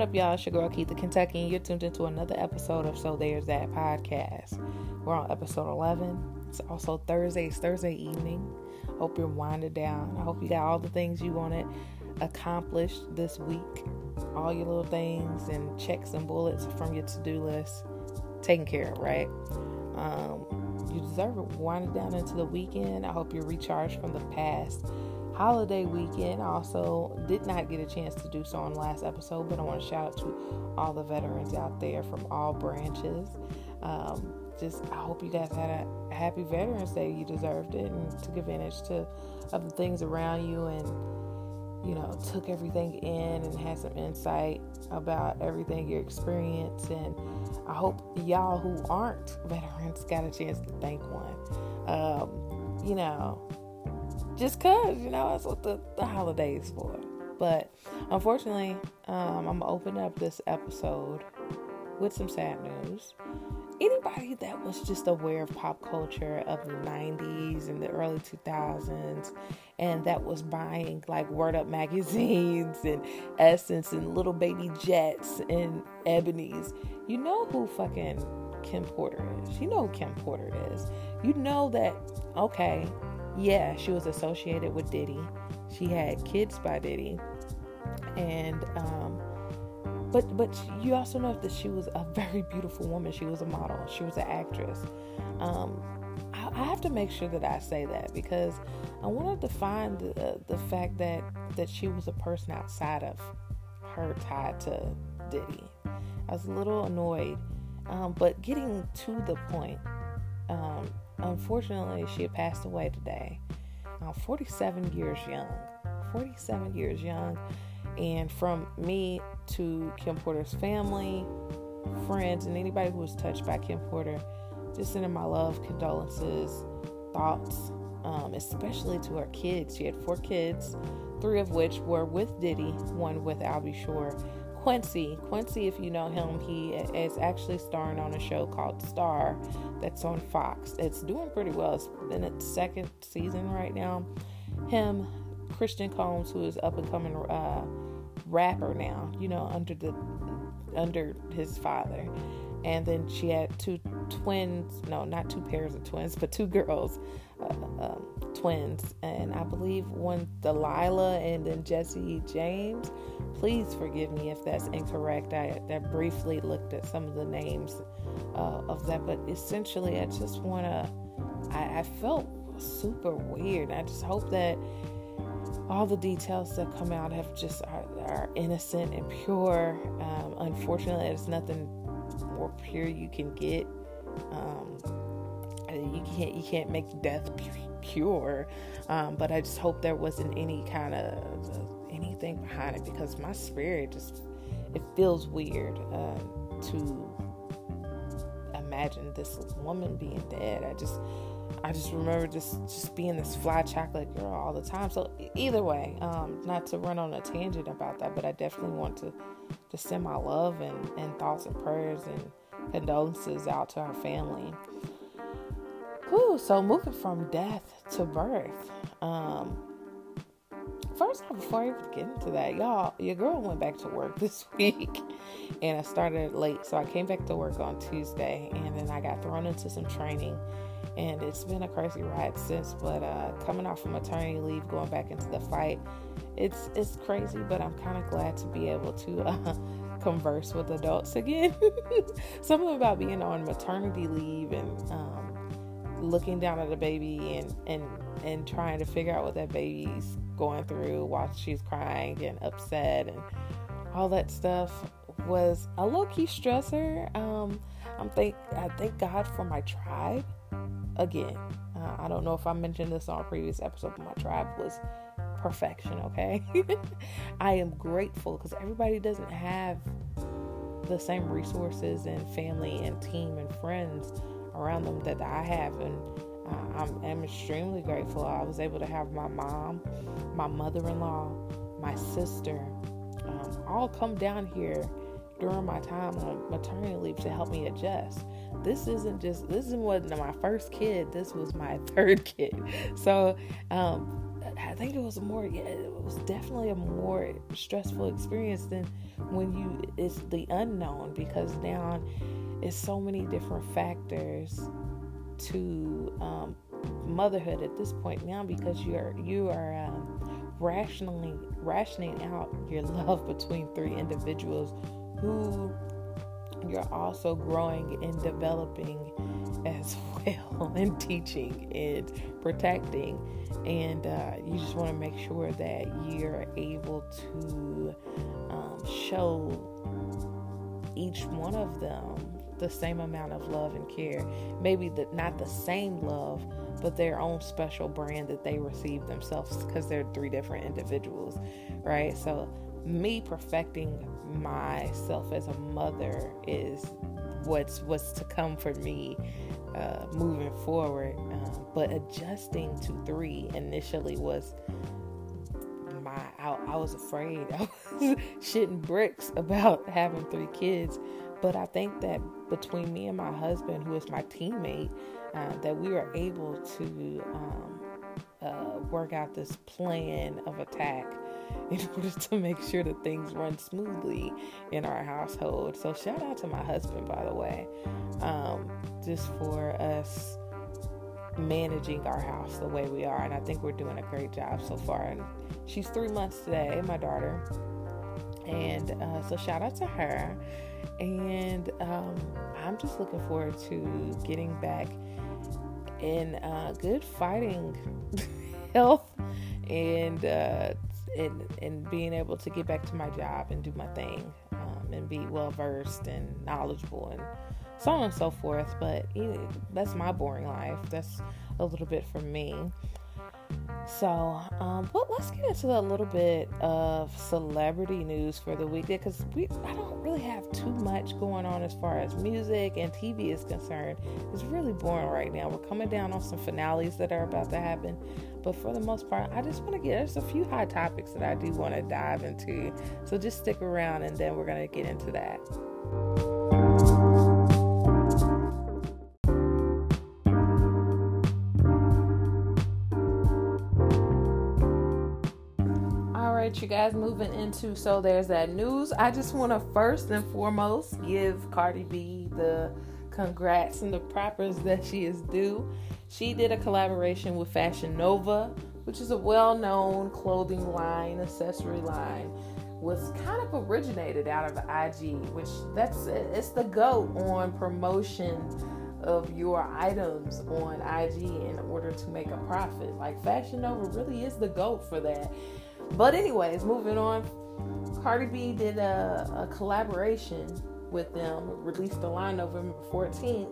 what up, y'all? It's your girl Keith the Kentucky, and you're tuned into another episode of So There's That podcast. We're on episode 11. It's also Thursday. It's Thursday evening. Hope you're winding down. I hope you got all the things you wanted accomplished this week. All your little things and checks and bullets from your to-do list taken care of, right? Um, you deserve it. Winding down into the weekend. I hope you're recharged from the past holiday weekend. Also did not get a chance to do so on last episode, but I want to shout out to all the veterans out there from all branches. Um, just I hope you guys had a happy Veterans Day. You deserved it and took advantage to of the things around you and you know took everything in and had some insight about everything you experienced. And I hope y'all who aren't veterans got a chance to thank one. Um, you know, just cause you know that's what the, the holidays for. But unfortunately, um, I'm gonna open up this episode with some sad news. Anybody that was just aware of pop culture of the 90s and the early 2000s and that was buying like Word Up magazines and Essence and Little Baby Jets and Ebony's, you know who fucking Kim Porter is. You know who Kim Porter is. You know that, okay, yeah, she was associated with Diddy. She had kids by Diddy, and um, but but you also know that she was a very beautiful woman. She was a model. She was an actress. Um, I, I, have to make sure that I say that because I wanted to find the the fact that that she was a person outside of her tied to Diddy. I was a little annoyed, um, but getting to the point. Um, Unfortunately, she passed away today, uh, 47 years young. 47 years young. And from me to Kim Porter's family, friends, and anybody who was touched by Kim Porter, just sending my love, condolences, thoughts, um, especially to her kids. She had four kids, three of which were with Diddy, one with Al B. Quincy. Quincy, if you know him, he is actually starring on a show called Star that's on Fox. It's doing pretty well. It's in its second season right now. Him, Christian Combs, who is up and coming uh, rapper now, you know, under the under his father. And then she had two twins, no, not two pairs of twins, but two girls, uh, um, twins. And I believe one D'Lila and then Jessie James. Please forgive me if that's incorrect. I, I briefly looked at some of the names uh, of that, but essentially, I just want to. I, I felt super weird. I just hope that all the details that come out have just are, are innocent and pure. Um, unfortunately, there's nothing more pure you can get. Um, you can't you can't make death pure. Um, but I just hope there wasn't any kind of anything behind it because my spirit just it feels weird uh, to imagine this woman being dead. I just I just remember just just being this fly chocolate girl all the time. So either way, um, not to run on a tangent about that, but I definitely want to to send my love and, and thoughts and prayers and condolences out to her family. Whew, so moving from death to birth. Um, first off, before I even get into that, y'all, your girl went back to work this week and I started late. So I came back to work on Tuesday and then I got thrown into some training and it's been a crazy ride since. But uh, coming off of maternity leave, going back into the fight, it's it's crazy. But I'm kind of glad to be able to uh, converse with adults again. Something about being on maternity leave and um, looking down at a baby and and and trying to figure out what that baby's going through while she's crying and upset and all that stuff was a low key stressor. Um, I'm thank I thank God for my tribe. Again, uh, I don't know if I mentioned this on a previous episode, but my tribe was perfection. Okay, I am grateful because everybody doesn't have the same resources and family and team and friends around them that I have, and I'm, I'm extremely grateful. I was able to have my mom, my mother-in-law, my sister, um, all come down here during my time on maternity leave to help me adjust. This isn't just this wasn't my first kid. This was my third kid. So um, I think it was more yeah, it was definitely a more stressful experience than when you it's the unknown because now it's so many different factors to um, motherhood at this point now because you're you are um, rationally rationing out your love between three individuals who you're also growing and developing as well and teaching and protecting. And uh, you just want to make sure that you're able to um, show each one of them the same amount of love and care maybe the, not the same love but their own special brand that they receive themselves because they're three different individuals right so me perfecting myself as a mother is what's what's to come for me uh, moving forward. Um, but adjusting to three initially was my I, I was afraid. I was shitting bricks about having three kids. But I think that between me and my husband, who is my teammate, uh, that we were able to um, uh, work out this plan of attack in order to make sure that things run smoothly in our household. So, shout out to my husband, by the way, um, just for us managing our house the way we are. And I think we're doing a great job so far. And she's three months today, my daughter. And uh, so, shout out to her. And um, I'm just looking forward to getting back in uh, good fighting health and uh, and and being able to get back to my job and do my thing um, and be well versed and knowledgeable and so on and so forth. But you know, that's my boring life. That's a little bit for me. So, um, but let's get into a little bit of celebrity news for the week because we I don't really have too much going on as far as music and TV is concerned. It's really boring right now. We're coming down on some finales that are about to happen, but for the most part, I just want to get there's a few hot topics that I do want to dive into. So just stick around and then we're gonna get into that. Guys moving into so there's that news i just want to first and foremost give cardi b the congrats and the propers that she is due she did a collaboration with fashion nova which is a well-known clothing line accessory line was kind of originated out of ig which that's it's the goat on promotion of your items on IG in order to make a profit. Like Fashion Nova really is the goat for that. But anyways, moving on. Cardi B did a, a collaboration with them, released the line November 14th.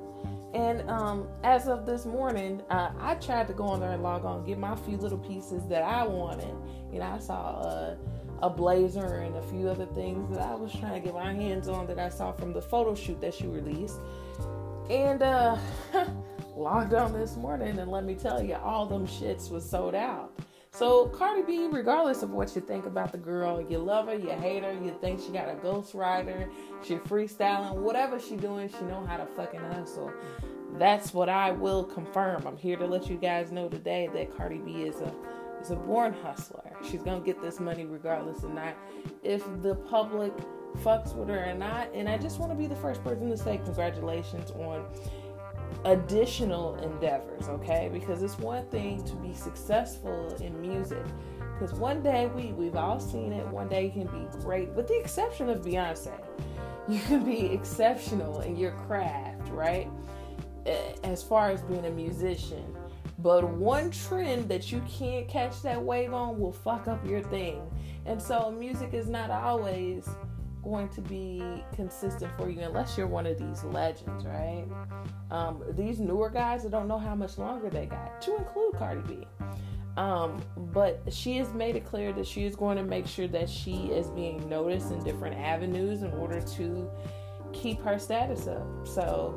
And um, as of this morning, uh, I tried to go on there and log on, get my few little pieces that I wanted. You know, I saw a, a blazer and a few other things that I was trying to get my hands on that I saw from the photo shoot that she released. And uh, logged on this morning, and let me tell you, all them shits was sold out. So Cardi B, regardless of what you think about the girl, you love her, you hate her, you think she got a ghostwriter, she freestyling, whatever she doing, she know how to fucking hustle. That's what I will confirm. I'm here to let you guys know today that Cardi B is a is a born hustler. She's gonna get this money regardless of not if the public fucks with her or not. And I just want to be the first person to say congratulations on additional endeavors, okay? Because it's one thing to be successful in music. Because one day we we've all seen it. One day you can be great, with the exception of Beyonce. You can be exceptional in your craft, right? As far as being a musician. But one trend that you can't catch that wave on will fuck up your thing. And so music is not always going to be consistent for you unless you're one of these legends, right? Um, these newer guys, I don't know how much longer they got, to include Cardi B. Um, but she has made it clear that she is going to make sure that she is being noticed in different avenues in order to keep her status up. So,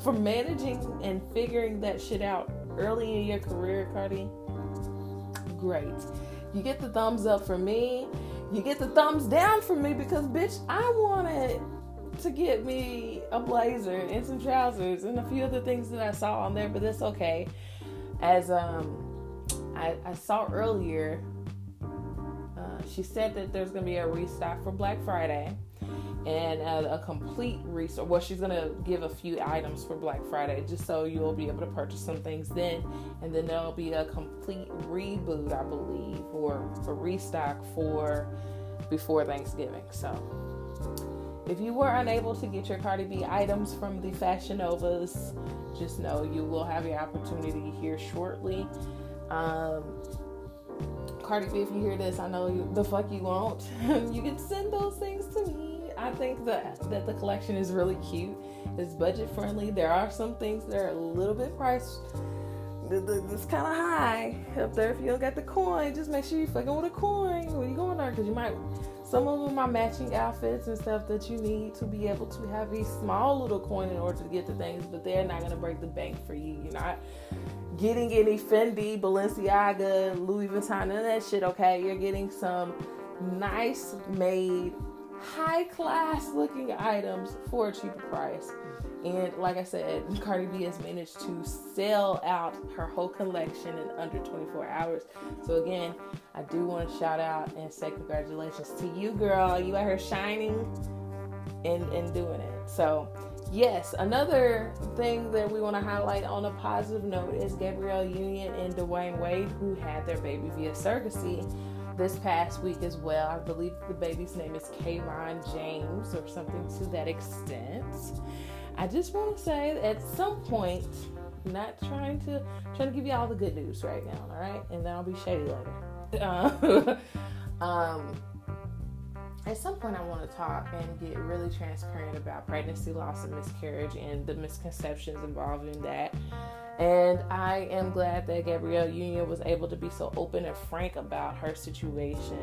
for managing and figuring that shit out early in your career, Cardi, great. You get the thumbs up for me you get the thumbs down from me because bitch, I wanted to get me a blazer and some trousers and a few other things that I saw on there, but that's okay. As um I, I saw earlier, uh, she said that there's to be a restock for Black Friday and a, a complete restock. Well, she's to give a few items for Black Friday just so you'll be able to purchase some things then. And then there'll be a complete reboot, I believe, or a restock for before Thanksgiving. So if you were unable to get your Cardi B items from the Fashion Novas, just know you will have your opportunity here shortly. Um, Cardi B, if you hear this, I know you, the fuck you won't. you can send those things. I think that that the collection is really cute. It's budget friendly. There are some things that are a little bit priced. It's kind of high up there. If you don't got the coin, just make sure you fucking with a coin when you going there, because you might some of them are matching outfits and stuff that you need to be able to have a small little coin in order to get the things, but they're not to break the bank for you. You're not getting any Fendi, Balenciaga, Louis Vuitton, none of that shit, okay? You're getting some nice made, high class looking items for a cheaper price. And like I said, Cardi B has managed to sell out her whole collection in under 24 hours. So again, I do want to shout out and say congratulations to you, girl. You out here shining and, and doing it. So yes, another thing that we want to highlight on a positive note is Gabrielle Union and Dwyane Wade, who had their baby via surrogacy this past week as well. I believe the baby's name is Kayvon James or something to that extent. I just want to say at some point, not trying to trying to give you all the good news right now, all right? And then I'll be shady later. Um, at some point, I want to talk and get really transparent about pregnancy loss and miscarriage and the misconceptions involved in that. And I am glad that Gabrielle Union was able to be so open and frank about her situation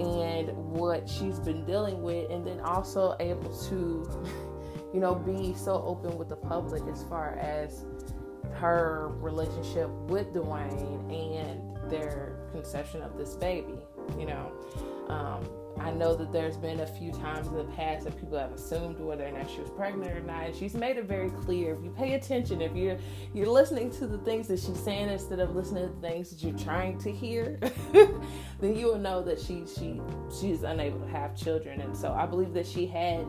and what she's been dealing with, and then also able to you know, be so open with the public as far as her relationship with Dwyane and their conception of this baby. You know, um, I know that there's been a few times in the past that people have assumed whether or not she was pregnant or not. And she's made it very clear. If you pay attention, if you're you're listening to the things that she's saying instead of listening to the things that you're trying to hear, then you will know that she she she's unable to have children. And so I believe that she had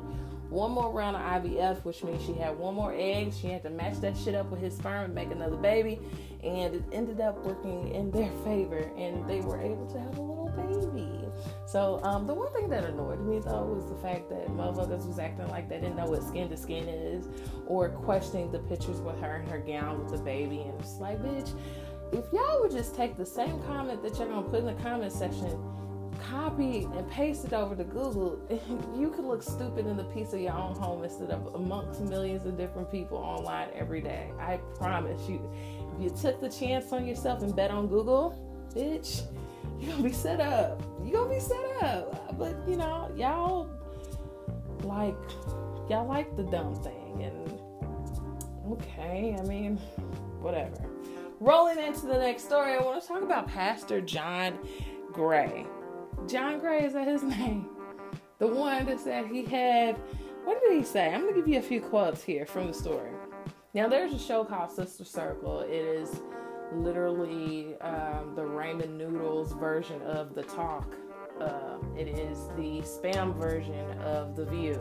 one more round of IVF, which means she had one more egg. She had to match that shit up with his sperm and make another baby. And it ended up working in their favor, and they were able to have a little baby. So, um, the one thing that annoyed me though was the fact that motherfuckers was acting like they didn't know what skin to skin is, or questioning the pictures with her in her gown with the baby. And it's like, bitch, if y'all would just take the same comment that you're gonna put in the comment section copy and paste it over to Google, you could look stupid in the peace of your own home instead of amongst millions of different people online every day. I promise you. If you took the chance on yourself and bet on Google, bitch, you're gonna be set up. You're gonna be set up. But you know, y'all like y'all like the dumb thing and okay, I mean, whatever. Rolling into the next story, I want to talk about Pastor John Gray. John Gray, is that his name? The one that said he had, what did he say? I'm to give you a few quotes here from the story. Now, there's a show called Sister Circle. It is literally um, the ramen noodles version of The Talk. Uh, it is the spam version of The View.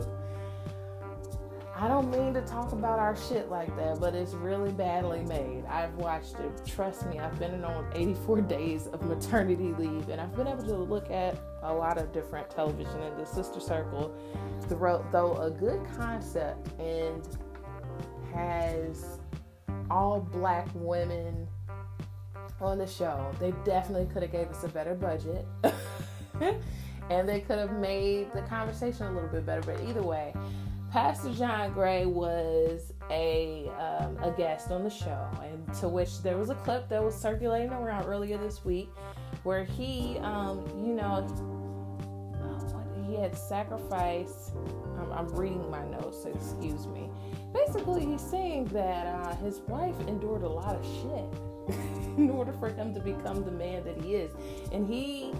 I don't mean to talk about our shit like that, but it's really badly made. I've watched it. Trust me, I've been on 84 days of maternity leave, and I've been able to look at a lot of different television. in the Sister Circle, though a good concept and has all black women on the show, they definitely could have gave us a better budget. and they could have made the conversation a little bit better. But either way, Pastor John Gray was a um, a guest on the show, and to which there was a clip that was circulating around earlier this week, where he, um, you know, uh, he had sacrificed. I'm, I'm, reading my notes, excuse me. Basically, he's saying that uh, his wife endured a lot of shit in order for him to become the man that he is, and he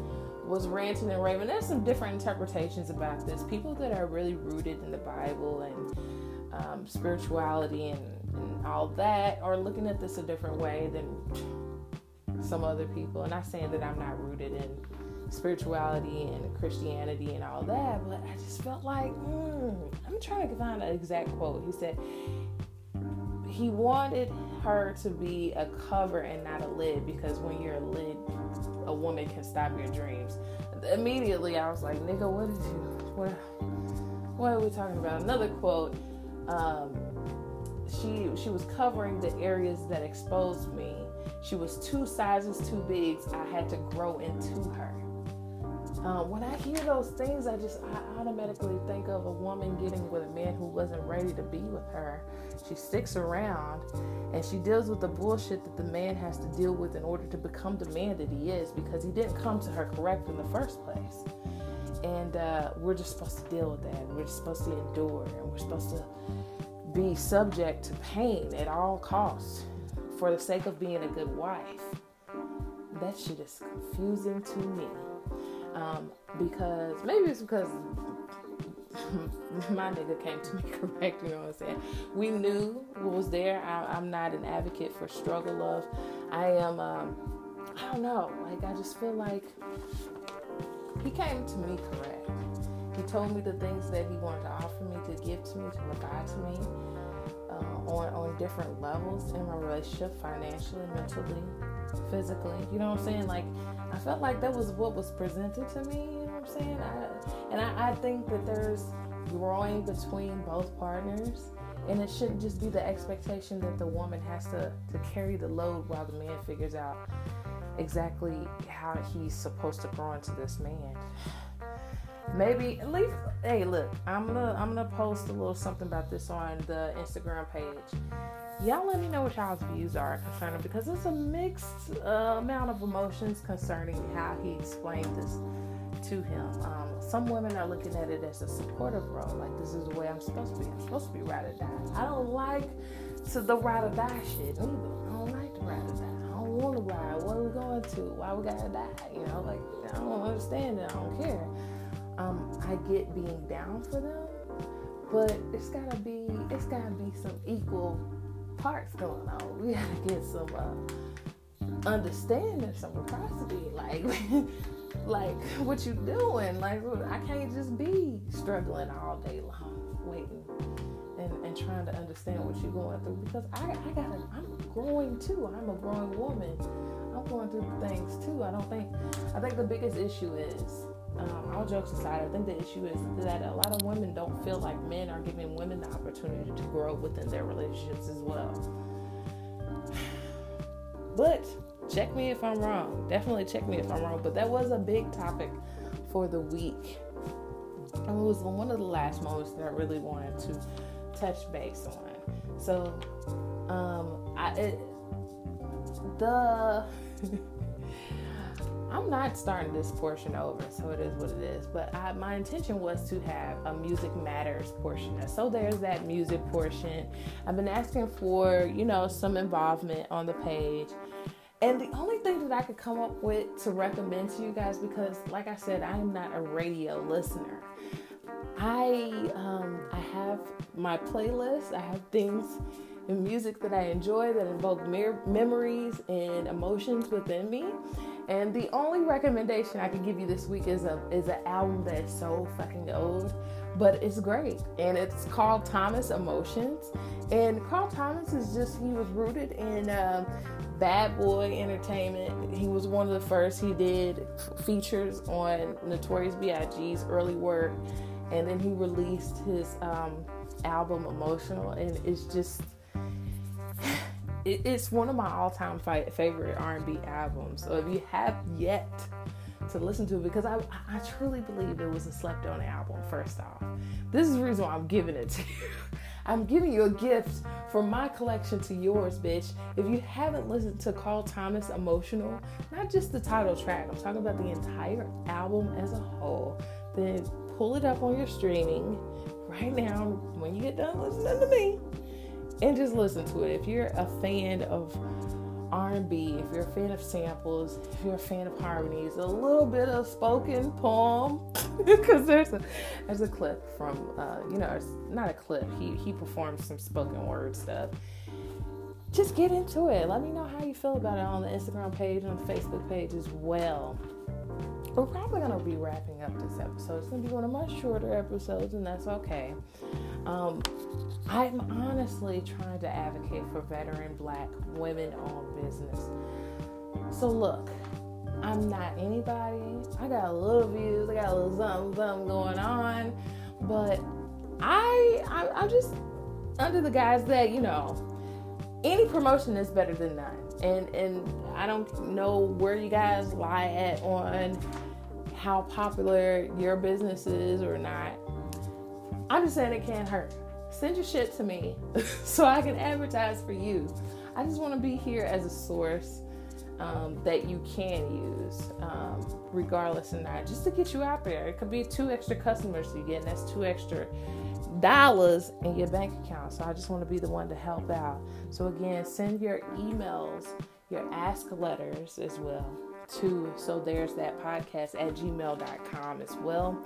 was ranting and raving. There's some different interpretations about this. People that are really rooted in the Bible and um, spirituality and, and all that are looking at this a different way than some other people, and not saying that I'm not rooted in spirituality and Christianity and all that, but I just felt like mm, I'm trying to find an exact quote. He said he wanted her to be a cover and not a lid because when you're a lid, a woman can stop your dreams. Immediately, I was like, "Nigga, what did you? What? What are we talking about?" Another quote. Um, she she was covering the areas that exposed me. She was two sizes too big. I had to grow into her. Um, when I hear those things, I just I automatically think of a woman getting with a man who wasn't ready to be with her. She sticks around and she deals with the bullshit that the man has to deal with in order to become the man that he is because he didn't come to her correct in the first place. And uh, we're just supposed to deal with that. We're just supposed to endure and we're supposed to be subject to pain at all costs for the sake of being a good wife. That shit is confusing to me. Um, because maybe it's because my nigga came to me correct, you know what I'm saying? We knew what was there. I, am not an advocate for struggle love. I am, um, I don't know, like, I just feel like he came to me correct. He told me the things that he wanted to offer me, to give to me, to provide to me uh, on, on different levels in my relationship, financially, mentally, physically. You know what I'm saying? Like, I felt like that was what was presented to me. You know what I'm saying? I, and I, I think that there's growing between both partners. And it shouldn't just be the expectation that the woman has to, to carry the load while the man figures out exactly how he's supposed to grow into this man. Maybe leave hey look, I'm gonna I'm gonna post a little something about this on the Instagram page y'all let me know what y'all's views are concerning because it's a mixed uh, amount of emotions concerning how he explained this to him. Um, some women are looking at it as a supportive role, like this is the way I'm supposed to be. I'm supposed to be ride or die. I don't like to the ride or die shit either. I don't like to ride or die. I don't want to ride. What are we going to? Why we gotta die? You know, like I don't understand it. I don't care. Um, I get being down for them, but it's gotta be it's gotta be some equal parts going on. We gotta get some uh, understanding, some reciprocity. Like, like what you doing? Like, I can't just be struggling all day long, waiting and, and trying to understand what you're going through because I, I gotta, I'm growing too. I'm a growing woman. I'm going through things too. I don't think, I think the biggest issue is um, all jokes aside, I think the issue is that a lot of women don't feel like men are giving women the opportunity to grow within their relationships as well. But check me if I'm wrong. Definitely check me if I'm wrong. But that was a big topic for the week. And it was one of the last moments that I really wanted to touch base on. So, um, I it, the I'm not starting this portion over, so it is what it is. But I, my intention was to have a music matters portion. So there's that music portion. I've been asking for, you know, some involvement on the page. And the only thing that I could come up with to recommend to you guys, because like I said, I am not a radio listener. I um, I have my playlist. I have things music that I enjoy that invoke mer- memories and emotions within me. And the only recommendation I can give you this week is a is an album that's so fucking old, but it's great. And it's called Thomas Emotions. And Carl Thomas is just he was rooted in um, Bad Boy Entertainment. He was one of the first. He did features on Notorious B.I.G.'s early work, and then he released his um, album Emotional, and it's just it's one of my all-time favorite R&B albums. So if you have yet to listen to it, because I, I truly believe it was a slept-on album. First off, this is the reason why I'm giving it to you. I'm giving you a gift from my collection to yours, bitch. If you haven't listened to Carl Thomas Emotional, not just the title track, I'm talking about the entire album as a whole, then pull it up on your streaming right now when you get done listening to me and just listen to it. If you're a fan of R&B, if you're a fan of samples, if you're a fan of harmonies, a little bit of spoken poem, because there's a there's a clip from uh, you know it's not a clip. He he performs some spoken word stuff. just get into it. Let me know how you feel about it on the Instagram page and the Facebook page as well. We're probably gonna be wrapping up this episode. It's gonna be one of my shorter episodes, and that's okay. Um, I'm honestly trying to advocate for veteran black women owned business. So, look, I'm not anybody. I got a little views, I got a little something, something going on, but I, I I'm just under the guise that you know any promotion is better than none. And and I don't know where you guys lie at on how popular your business is or not. I'm just saying it can't hurt. Send your shit to me so I can advertise for you. I just want to be here as a source um, that you can use, um, regardless of not, just to get you out there. It could be two extra customers you get, and that's two extra dollars in your bank account. So I just want to be the one to help out. So again, send your emails, your ask letters as well to so there's that podcast at gmail.com as well.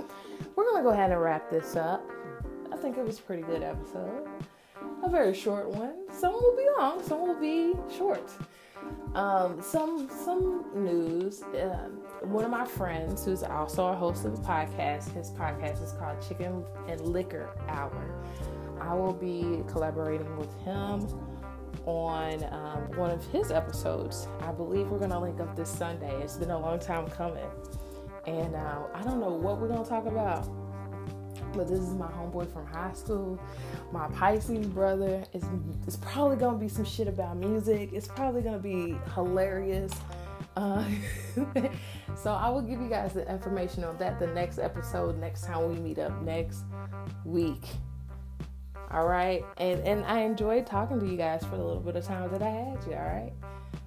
We're gonna go ahead and wrap this up. I think it was a pretty good episode. A very short one. Some will be long, some will be short. Um, some some news. Um, one of my friends, who's also a host of a podcast, his podcast is called Chicken and Liquor Hour. I will be collaborating with him on um, one of his episodes. I believe we're going to link up this Sunday. It's been a long time coming. And uh, I don't know what we're going to talk about, but this is my homeboy from high school. My Pisces brother. It's, it's probably to be some shit about music. It's probably to be hilarious. Uh, so I will give you guys the information on that the next episode, next time we meet up next week. All right. And and I enjoyed talking to you guys for the little bit of time that I had you. All right.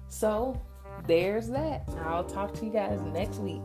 So there's that. I'll talk to you guys next week.